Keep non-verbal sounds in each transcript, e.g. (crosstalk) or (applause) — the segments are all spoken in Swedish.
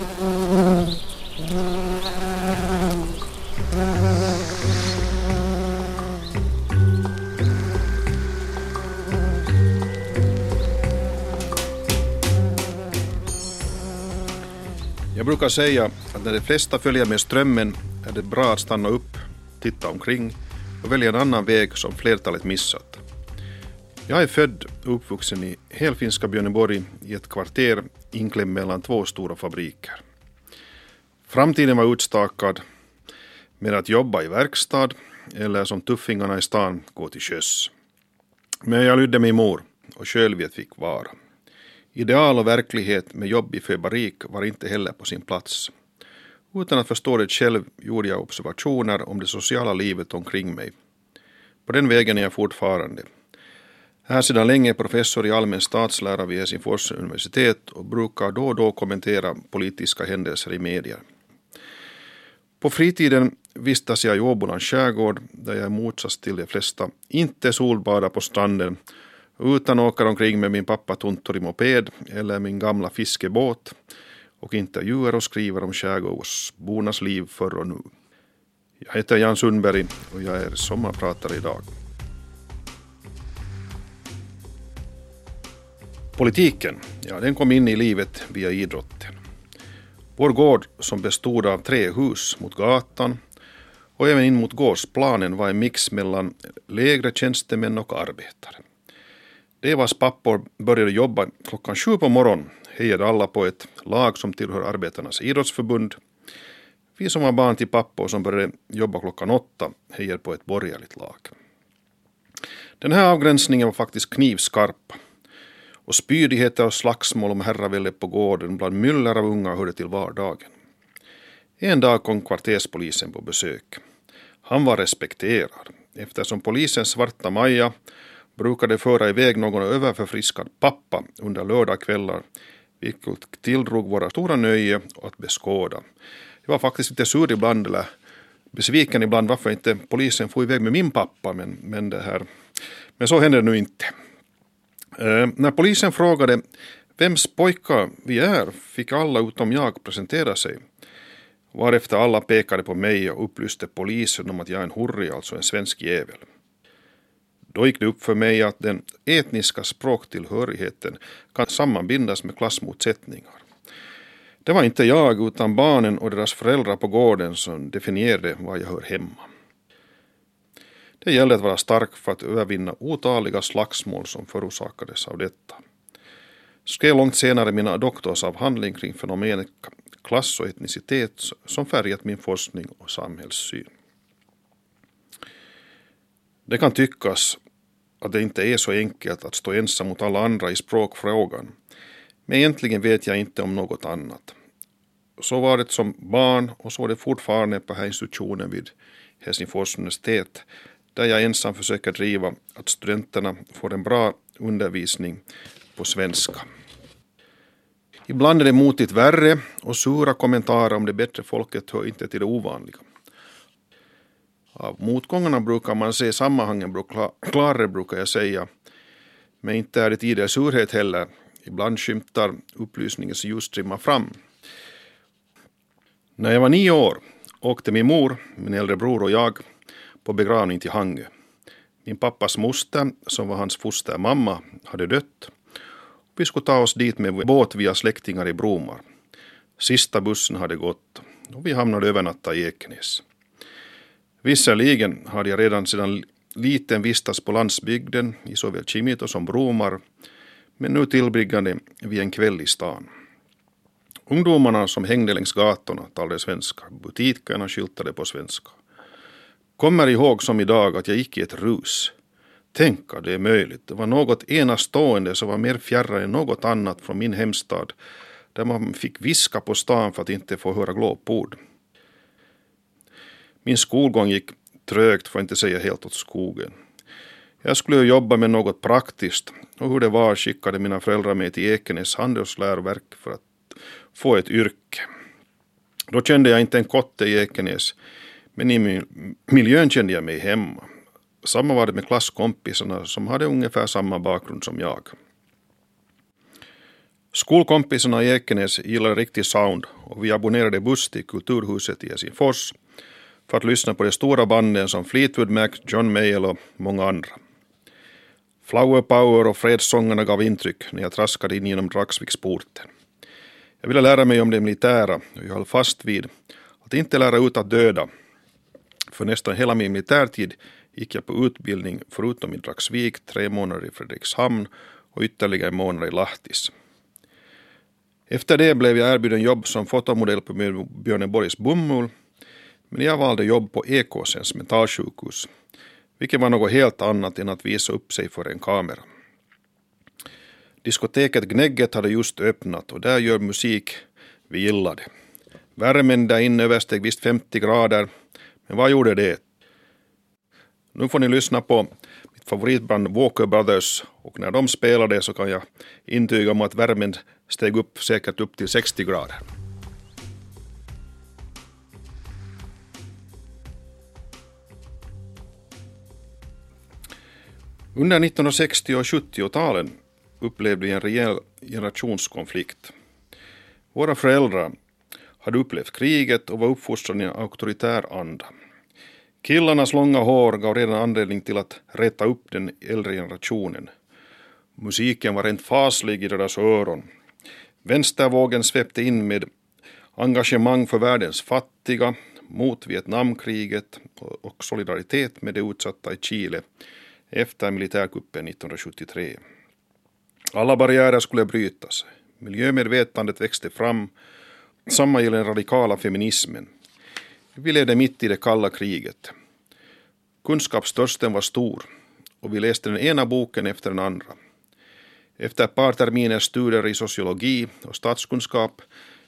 Jag brukar säga att när de flesta följer med strömmen är det bra att stanna upp, titta omkring och välja en annan väg som flertalet missat. Jag är född och uppvuxen i helfinska Björneborg i ett kvarter inklämd mellan två stora fabriker. Framtiden var utstakad med att jobba i verkstad eller som tuffingarna i stan gå till sjöss. Men jag lydde min mor och självhet fick vara. Ideal och verklighet med jobb i fabrik var inte heller på sin plats. Utan att förstå det själv gjorde jag observationer om det sociala livet omkring mig. På den vägen är jag fortfarande. Jag är sedan länge professor i allmän statslära vid Helsingfors universitet och brukar då och då kommentera politiska händelser i medier. På fritiden vistas jag i Åbolands skärgård där jag i motsats till de flesta inte solbadar på stranden utan åker omkring med min pappa Tuntori moped eller min gamla fiskebåt och intervjuar och skriver om skärgårdsbornas liv förr och nu. Jag heter Jan Sundberg och jag är sommarpratare idag. Politiken, ja den kom in i livet via idrotten. Vår gård som bestod av tre hus mot gatan och även in mot gårdsplanen var en mix mellan lägre tjänstemän och arbetare. De vars pappor började jobba klockan sju på morgonen hejade alla på ett lag som tillhör Arbetarnas idrottsförbund. Vi som var barn till pappor som började jobba klockan åtta hejade på ett borgerligt lag. Den här avgränsningen var faktiskt knivskarp och spydigheter och slagsmål om herravälde på gården bland myller av unga hörde till vardagen. En dag kom kvarterspolisen på besök. Han var respekterad eftersom polisens svarta Maja brukade föra iväg någon överförfriskad pappa under lördagskvällar vilket tilldrog våra stora nöje att beskåda. Jag var faktiskt lite sur ibland eller besviken ibland varför inte polisen får iväg med min pappa men, men det här men så hände det nu inte. Eh, när polisen frågade vems pojkar vi är fick alla utom jag presentera sig. Varefter alla pekade på mig och upplyste polisen om att jag är en hurri, alltså en svensk jävel. Då gick det upp för mig att den etniska språktillhörigheten kan sammanbindas med klassmotsättningar. Det var inte jag utan barnen och deras föräldrar på gården som definierade var jag hör hemma. Det gällde att vara stark för att övervinna otaliga slagsmål som förorsakades av detta. Skrev långt senare mina doktorsavhandling kring fenomenet klass och etnicitet som färgat min forskning och samhällssyn. Det kan tyckas att det inte är så enkelt att stå ensam mot alla andra i språkfrågan. Men egentligen vet jag inte om något annat. Så var det som barn och så är det fortfarande på här institutionen vid Helsingfors universitet där jag ensam försöker driva att studenterna får en bra undervisning på svenska. Ibland är det motigt värre och sura kommentarer om det bättre folket hör inte till det ovanliga. Av motgångarna brukar man se sammanhangen klarare brukar jag säga. Men inte är det tidigare surhet heller. Ibland skymtar upplysningens ljusstrimma fram. När jag var nio år åkte min mor, min äldre bror och jag på begravning till Hangö. Min pappas moster, som var hans fostermamma, hade dött. Vi skulle ta oss dit med båt via släktingar i Bromar. Sista bussen hade gått och vi hamnade övernatta i Ekenäs. Visserligen hade jag redan sedan liten vistats på landsbygden i såväl Kimito som Bromar men nu tillbringade vi en kväll i stan. Ungdomarna som hängde längs gatorna talade svenska, butikerna skyltade på svenska. Kommer ihåg som idag att jag gick i ett rus. Tänk att det är möjligt. Det var något enastående som var mer fjärran än något annat från min hemstad där man fick viska på stan för att inte få höra glåpord. Min skolgång gick trögt för att inte säga helt åt skogen. Jag skulle jobba med något praktiskt och hur det var skickade mina föräldrar mig till Ekenäs handelsläroverk för att få ett yrke. Då kände jag inte en kotte i Ekenäs men i miljön kände jag mig hemma. Samma var det med klasskompisarna som hade ungefär samma bakgrund som jag. Skolkompisarna i Ekenäs gillade riktig sound och vi abonnerade buss till Kulturhuset i Helsingfors för att lyssna på de stora banden som Fleetwood Mac, John Mayall och många andra. Flower Power och fredssångerna gav intryck när jag traskade in genom Dragsviksporten. Jag ville lära mig om det militära och jag höll fast vid att inte lära ut att döda. För nästan hela min militärtid gick jag på utbildning förutom i Dragsvik, tre månader i Fredrikshamn och ytterligare en månad i Lahtis. Efter det blev jag erbjuden jobb som fotomodell på Björneborgs bomull men jag valde jobb på Ekåsens mentalsjukhus vilket var något helt annat än att visa upp sig för en kamera. Diskoteket Gnägget hade just öppnat och där gör musik vi gillade. Värmen där inne översteg visst 50 grader, men vad gjorde det? Nu får ni lyssna på mitt favoritband Walker Brothers och när de spelade så kan jag intyga om att värmen steg upp säkert upp till 60 grader. Under 1960 och 70-talen upplevde vi en rejäl generationskonflikt. Våra föräldrar hade upplevt kriget och var uppfostrad i en auktoritär anda. Killarnas långa hår gav redan anledning till att rätta upp den äldre generationen. Musiken var rent faslig i deras öron. Vänstervågen svepte in med engagemang för världens fattiga, mot Vietnamkriget och solidaritet med de utsatta i Chile efter militärkuppen 1973. Alla barriärer skulle brytas. Miljömedvetandet växte fram. Samma gäller den radikala feminismen. Vi levde mitt i det kalla kriget. Kunskapstörsten var stor och vi läste den ena boken efter den andra. Efter ett par terminers studier i sociologi och statskunskap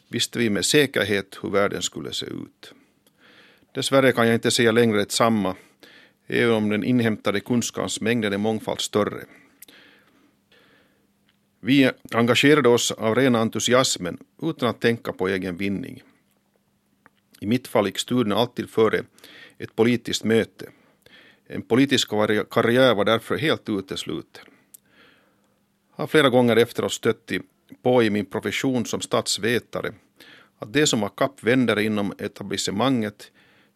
visste vi med säkerhet hur världen skulle se ut. Dessvärre kan jag inte säga längre detsamma, även om den inhämtade kunskapsmängden är mångfalt större. Vi engagerade oss av rena entusiasmen utan att tänka på egen vinning. I mitt fall gick studierna alltid före ett politiskt möte. En politisk karriär var därför helt utesluten. Jag har flera gånger efteråt stött på i min profession som statsvetare att det som var kappvändare inom etablissemanget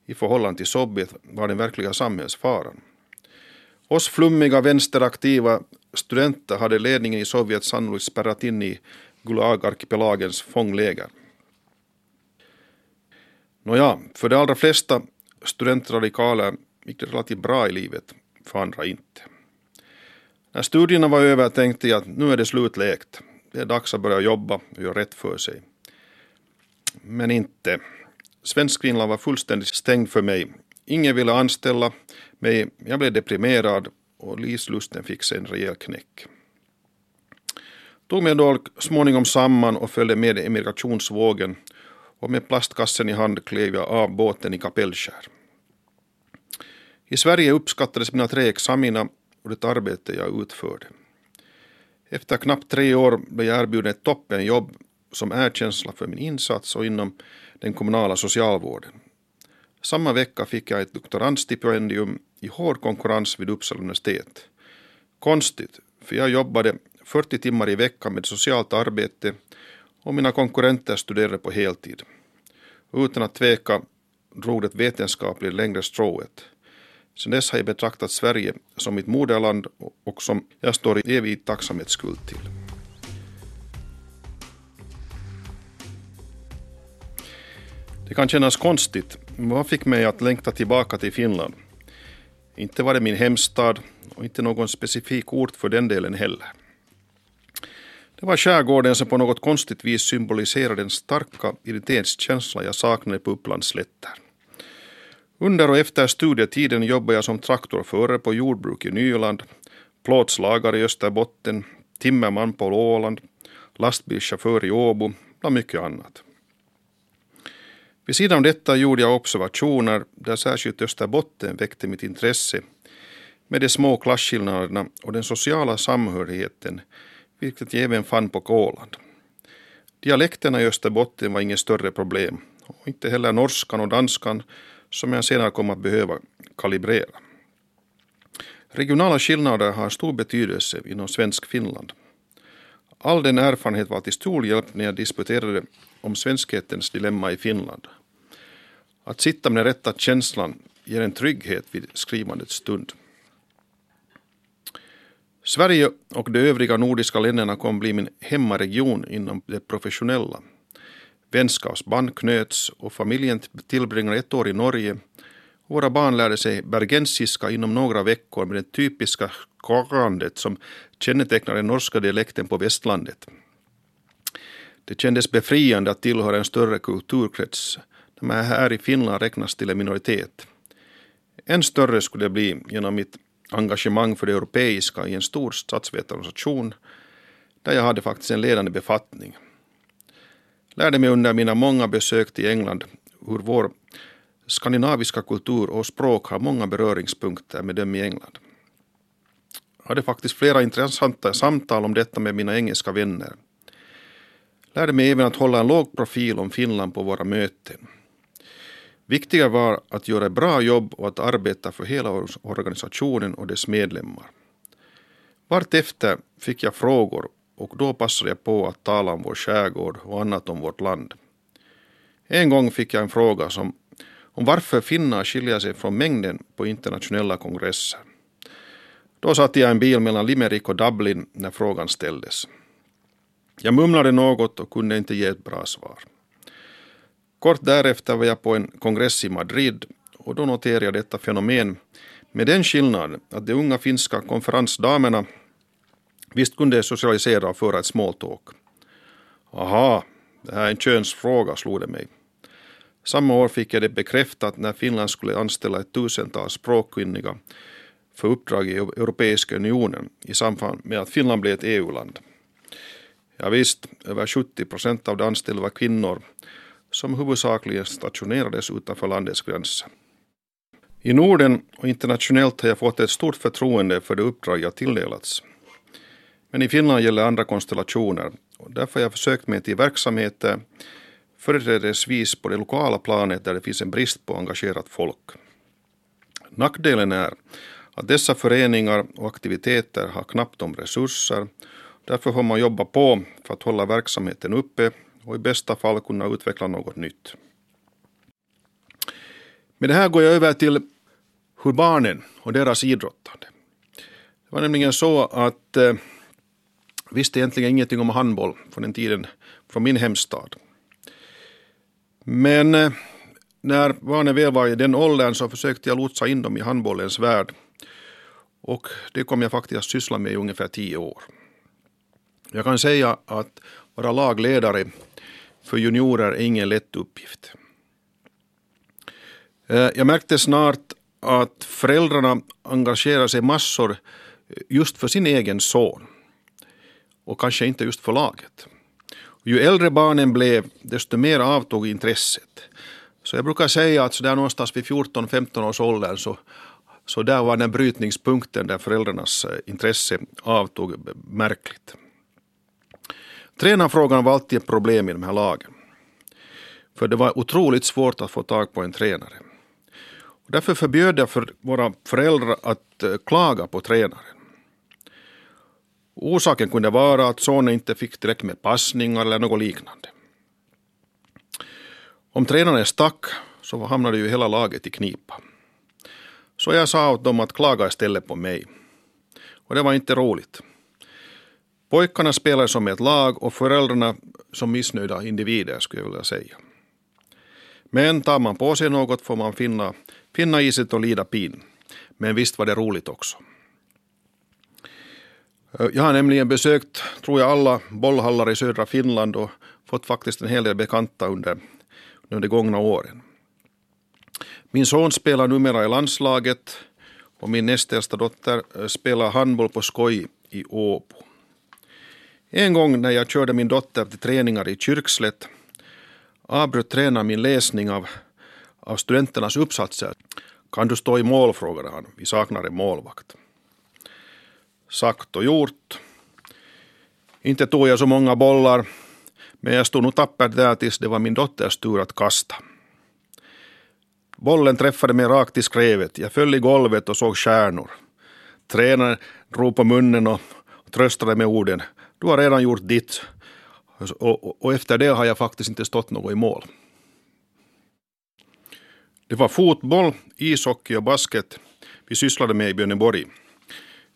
i förhållande till Sovjet var den verkliga samhällsfaran. Oss flummiga vänsteraktiva studenter hade ledningen i Sovjet sannolikt spärrat in i Gulag-arkipelagens fångläger. Nåja, för de allra flesta studentradikaler gick det relativt bra i livet, för andra inte. När studierna var över tänkte jag att nu är det slutläkt. Det är dags att börja jobba och göra rätt för sig. Men inte. Svensk Finland var fullständigt stängd för mig. Ingen ville anställa mig. Jag blev deprimerad och livslusten fick sig en rejäl knäck. Tog mig då småningom samman och följde med emigrationsvågen och med plastkassen i hand klev jag av båten i Kapellskär. I Sverige uppskattades mina tre examina och det arbete jag utförde. Efter knappt tre år blev jag erbjuden ett toppenjobb som erkänsla för min insats och inom den kommunala socialvården. Samma vecka fick jag ett doktorandstipendium i hård konkurrens vid Uppsala universitet. Konstigt, för jag jobbade 40 timmar i veckan med socialt arbete och mina konkurrenter studerade på heltid. Utan att tveka drog det vetenskapligt längre strået. Sedan dess har jag betraktat Sverige som mitt moderland och som jag står i evig tacksamhetsskuld till. Det kan kännas konstigt, men vad fick mig att längta tillbaka till Finland? Inte var det min hemstad och inte någon specifik ort för den delen heller. Det var skärgården som på något konstigt vis symboliserade den starka identitetskänsla jag saknade på Upplands slätter. Under och efter studietiden jobbade jag som traktorförare på jordbruk i Nyland, plåtslagare i Österbotten, timmerman på Åland, lastbilschaufför i Åbo, bland mycket annat. Vid sidan av detta gjorde jag observationer där särskilt Österbotten väckte mitt intresse med de små klasskillnaderna och den sociala samhörigheten vilket jag även fann på Åland. Dialekterna i Österbotten var inget större problem och inte heller norskan och danskan som jag senare kom att behöva kalibrera. Regionala skillnader har stor betydelse inom svensk Finland. All den erfarenhet var till stor hjälp när jag disputerade om svenskhetens dilemma i Finland. Att sitta med den rätta känslan ger en trygghet vid skrivandets stund. Sverige och de övriga nordiska länderna kom bli min hemmaregion inom det professionella. Vänskapsband knöts och familjen tillbringade ett år i Norge. Våra barn lärde sig bergensiska inom några veckor med det typiska skorrandet som kännetecknar den norska dialekten på västlandet. Det kändes befriande att tillhöra en större kulturkrets de här i Finland räknas till en minoritet. Än större skulle det bli genom mitt engagemang för det europeiska i en stor statsvetarorganisation där jag hade faktiskt en ledande befattning. Lärde mig under mina många besök till England hur vår skandinaviska kultur och språk har många beröringspunkter med dem i England. Jag hade faktiskt flera intressanta samtal om detta med mina engelska vänner. Lärde mig även att hålla en låg profil om Finland på våra möten. Viktigare var att göra ett bra jobb och att arbeta för hela organisationen och dess medlemmar. Vartefter fick jag frågor och då passade jag på att tala om vår skärgård och annat om vårt land. En gång fick jag en fråga som om varför finnar skiljer sig från mängden på internationella kongresser. Då satt jag i en bil mellan Limerick och Dublin när frågan ställdes. Jag mumlade något och kunde inte ge ett bra svar. Kort därefter var jag på en kongress i Madrid och då noterade jag detta fenomen med den skillnaden att de unga finska konferensdamerna visst kunde socialisera och föra ett smalltalk. Aha, det här är en könsfråga, slog det mig. Samma år fick jag det bekräftat när Finland skulle anställa ett tusental språkkunniga för uppdrag i Europeiska unionen i samband med att Finland blev ett EU-land. Ja, visst, över 70 procent av de anställda var kvinnor som huvudsakligen stationerades utanför landets gränser. I Norden och internationellt har jag fått ett stort förtroende för det uppdrag jag tilldelats. Men i Finland gäller andra konstellationer och därför har jag försökt mig till verksamheter företrädesvis på det lokala planet där det finns en brist på engagerat folk. Nackdelen är att dessa föreningar och aktiviteter har knappt om resurser. Därför får man jobba på för att hålla verksamheten uppe och i bästa fall kunna utveckla något nytt. Med det här går jag över till hur barnen och deras idrottande. Det var nämligen så att eh, visste egentligen ingenting om handboll från den tiden från min hemstad. Men eh, när barnen väl var i den åldern så försökte jag lotsa in dem i handbollens värld. Och det kom jag faktiskt att syssla med i ungefär tio år. Jag kan säga att vara lagledare för juniorer är ingen lätt uppgift. Eh, jag märkte snart att föräldrarna engagerar sig massor eh, just för sin egen son och kanske inte just för laget. Ju äldre barnen blev, desto mer avtog intresset. Så jag brukar säga att så där någonstans vid 14-15 års ålder så, så där var den brytningspunkten där föräldrarnas eh, intresse avtog märkligt. Tränarfrågan var alltid ett problem i de här lagen. För det var otroligt svårt att få tag på en tränare. Och därför förbjöd jag för våra föräldrar att eh, klaga på tränaren. Orsaken kunde vara att sonen inte fick tillräckligt med passningar eller något liknande. Om tränaren stack så hamnade ju hela laget i knipa. Så jag sa åt dem att klaga istället på mig. Och det var inte roligt. Pojkarna spelade som ett lag och föräldrarna som missnöjda individer skulle jag vilja säga. Men tar man på sig något får man finna, finna i sig och lida pin. Men visst var det roligt också. Eh, jag har nämligen besökt, tror jag, alla bollhallar i södra Finland och fått faktiskt en hel del bekanta under, under de gångna åren. Min son spelar numera i landslaget och min näst äldsta dotter eh, spelar handboll på skoj i Åbo. En gång när jag körde min dotter till träningar i Kyrkslätt avbröt tränaren min läsning av, av studenternas uppsatser. Kan du stå i mål, frågade han. Vi saknar en målvakt. Sagt och gjort. Inte tog jag så många bollar, men jag stod nog tappert där tills det var min dotters tur att kasta. Bollen träffade mig rakt i skrevet. Jag föll i golvet och såg stjärnor. Tränaren drog på munnen och tröstade med orden du har redan gjort ditt. Och, och, och efter det har jag faktiskt inte stått något i mål. Det var fotboll, ishockey och basket vi sysslade med i Björneborg.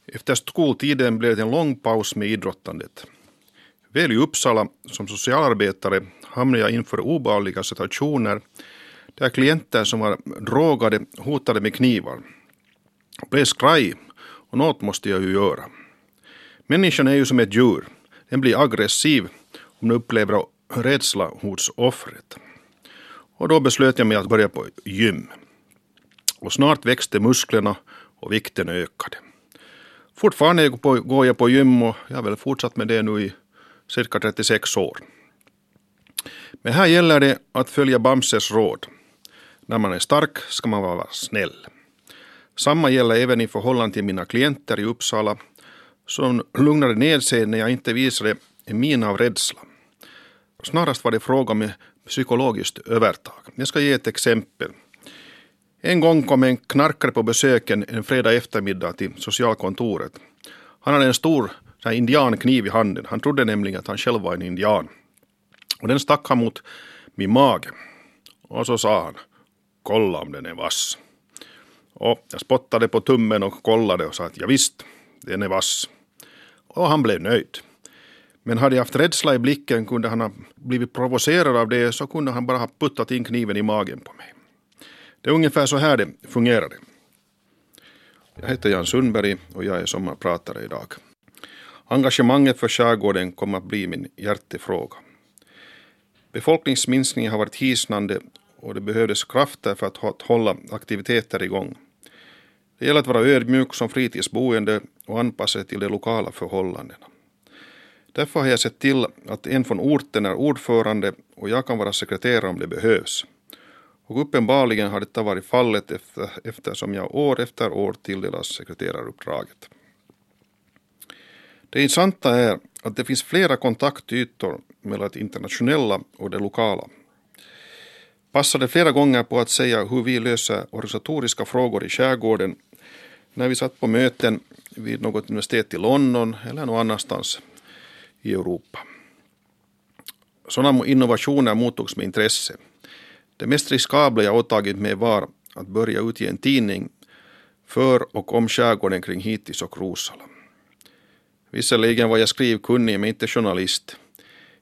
Efter skoltiden blev det en lång paus med idrottandet. Väl i Uppsala som socialarbetare hamnade jag inför obehagliga situationer där klienter som var drogade hotade med knivar. Jag blev skraj och något måste jag ju göra. Människan är ju som ett djur. Den blir aggressiv om den upplever rädsla hos offret. Och då beslöt jag mig att börja på gym. Och snart växte musklerna och vikten ökade. Fortfarande går jag på gym och jag har väl fortsatt med det nu i cirka 36 år. Men här gäller det att följa Bamses råd. När man är stark ska man vara snäll. Samma gäller även i förhållande till mina klienter i Uppsala som lugnade ner sig när jag inte visade en min av rädsla. Snarast var det fråga om psykologiskt övertag. Jag ska ge ett exempel. En gång kom en knarkare på besöken en fredag eftermiddag till socialkontoret. Han hade en stor här, indiankniv i handen. Han trodde nämligen att han själv var en indian. Och den stack han mot min mage. Och så sa han, kolla om den är vass. Och jag spottade på tummen och kollade och sa att ja, visst, den är vass. Och han blev nöjd. Men hade jag haft rädsla i blicken kunde han ha blivit provocerad av det så kunde han bara ha puttat in kniven i magen på mig. Det är ungefär så här det fungerade. Jag heter Jan Sundberg och jag är sommarpratare idag. Engagemanget för skärgården kommer att bli min hjärtefråga. Befolkningsminskningen har varit hisnande och det behövdes krafter för att hålla aktiviteter igång. Det gäller att vara ödmjuk som fritidsboende och anpassa sig till de lokala förhållandena. Därför har jag sett till att en från orten är ordförande och jag kan vara sekreterare om det behövs. Och uppenbarligen har detta varit fallet efter, eftersom jag år efter år tilldelas sekreteraruppdraget. Det intressanta är att det finns flera kontaktytor mellan det internationella och det lokala. Passade flera gånger på att säga hur vi löser organisatoriska frågor i skärgården när vi satt på möten vid något universitet i London eller någon annanstans i Europa. Sådana innovationer mottogs med intresse. Det mest riskabla jag åtagit mig var att börja utge en tidning för och om skärgården kring Hittis och Rosala. Visserligen var jag skrivkunnig men inte journalist.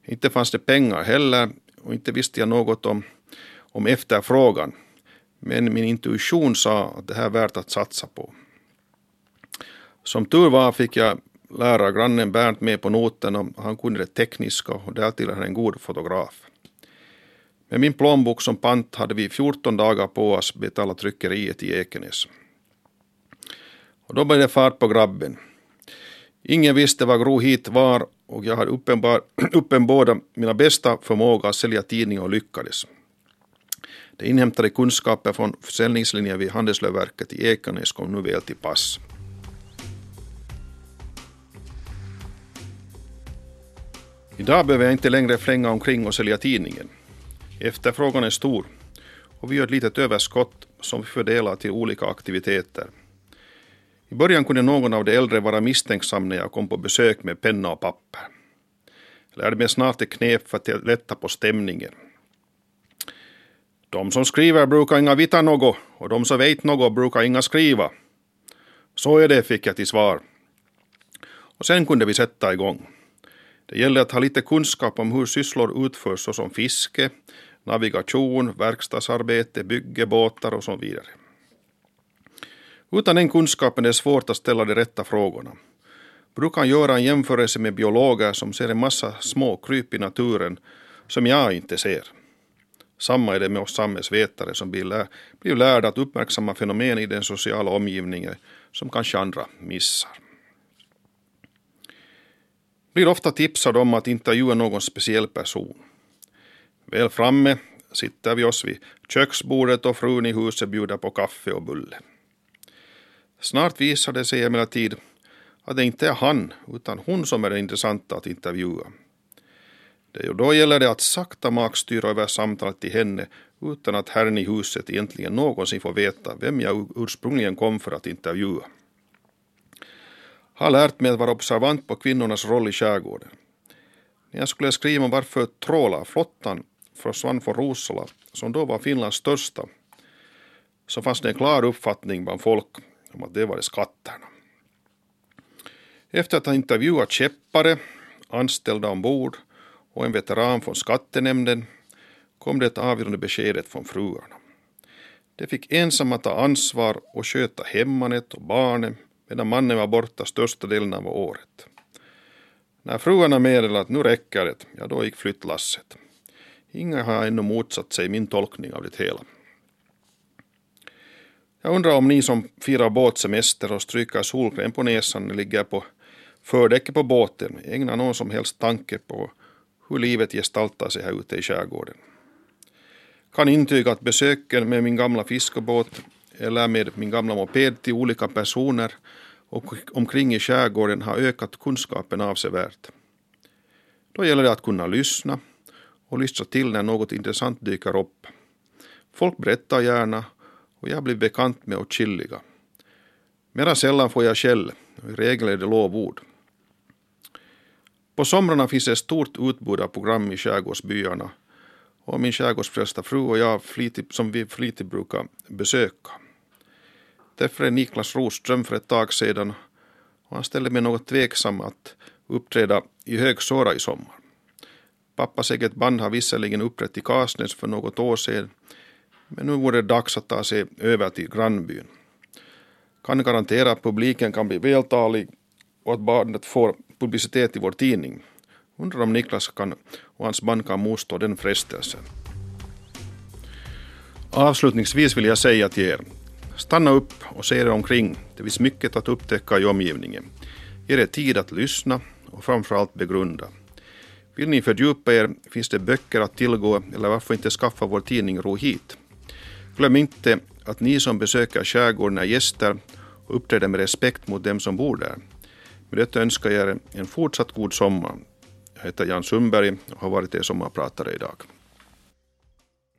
Inte fanns det pengar heller och inte visste jag något om, om efterfrågan. Men min intuition sa att det här är värt att satsa på. Som tur var fick jag lära grannen Bernt med på noten och han kunde det tekniska och därtill är han en god fotograf. Med min plånbok som pant hade vi 14 dagar på oss betala tryckeriet i Ekenäs. Och då blev det fart på grabben. Ingen visste vad Gro hit var och jag hade uppenbara (clears throat) mina bästa förmåga att sälja tidningar och lyckades. De inhämtade kunskaper från försäljningslinjen vid Handelslövverket i Ekenäs kom nu väl till pass. Idag behöver jag inte längre flänga omkring och sälja tidningen. Efterfrågan är stor och vi gör ett litet överskott som vi fördelar till olika aktiviteter. I början kunde någon av de äldre vara misstänksam när jag kom på besök med penna och papper. Jag lärde mig snart ett knep för att lätta på stämningen. De som skriver brukar inga vita något och de som vet något brukar inga skriva. Så är det, fick jag till svar. Och sen kunde vi sätta igång. Det gäller att ha lite kunskap om hur sysslor utförs såsom fiske, navigation, verkstadsarbete, bygge, båtar och så vidare. Utan den kunskapen är det svårt att ställa de rätta frågorna. Brukar göra en jämförelse med biologer som ser en massa små kryp i naturen som jag inte ser. Samma är det med oss samhällsvetare som blir, blir lärda att uppmärksamma fenomen i den sociala omgivningen som kanske andra missar. Blir ofta tipsad om att intervjua någon speciell person. Väl framme sitter vi oss vid köksbordet och frun i huset bjuder på kaffe och bulle. Snart visar det sig emellertid att det inte är han utan hon som är den intressanta att intervjua. Det då gäller det att sakta makstyra över samtalet till henne utan att herren i huset egentligen någonsin får veta vem jag ursprungligen kom för att intervjua. Har lärt mig att vara observant på kvinnornas roll i skärgården. När jag skulle skriva om varför trålarflottan försvann från Rosola, som då var Finlands största, så fanns det en klar uppfattning bland folk om att det var skatterna. Efter att ha intervjuat käppare, anställda ombord och en veteran från skattenämnden kom det avgörande beskedet från fruarna. De fick ensamma ta ansvar och sköta hemmanet och barnen medan mannen var borta största delen av året. När fruarna meddelade att nu räcker det, ja då gick flyttlasset. Inga har ännu motsatt sig min tolkning av det hela. Jag undrar om ni som firar båtsemester och stryker solkräm på näsan när ligger på fördäcket på båten ägnar någon som helst tanke på hur livet gestaltar sig här ute i skärgården. Kan intyga att besöken med min gamla fiskebåt eller med min gamla moped till olika personer och omkring i skärgården har ökat kunskapen avsevärt. Då gäller det att kunna lyssna och lyssna till när något intressant dyker upp. Folk berättar gärna och jag blir bekant med åtskilliga. Mera sällan får jag skäll, i regel är det lovord. På somrarna finns ett stort utbud av program i skärgårdsbyarna och min skärgårdsfrälsta fru och jag flitigt, som vi flitigt brukar besöka. Träffade Niklas Roström för ett tag sedan och han ställde mig något tveksam att uppträda i Högsåra i sommar. Pappas eget band har visserligen uppträtt i Kasnäs för något år sedan men nu vore det dags att ta sig över till grannbyn. Kan garantera att publiken kan bli vältalig och att bandet får publicitet i vår tidning. Undrar om Niklas kan, och hans band kan motstå den frestelsen. Avslutningsvis vill jag säga till er, stanna upp och se er omkring. Det finns mycket att upptäcka i omgivningen. Ge er tid att lyssna och framförallt begrunda. Vill ni fördjupa er finns det böcker att tillgå eller varför inte skaffa vår tidning Ro hit. Glöm inte att ni som besöker skärgården är gäster och uppträder med respekt mot dem som bor där. Med detta önskar jag er en fortsatt god sommar. Jag heter Jan Sundberg och har varit er sommarpratare idag.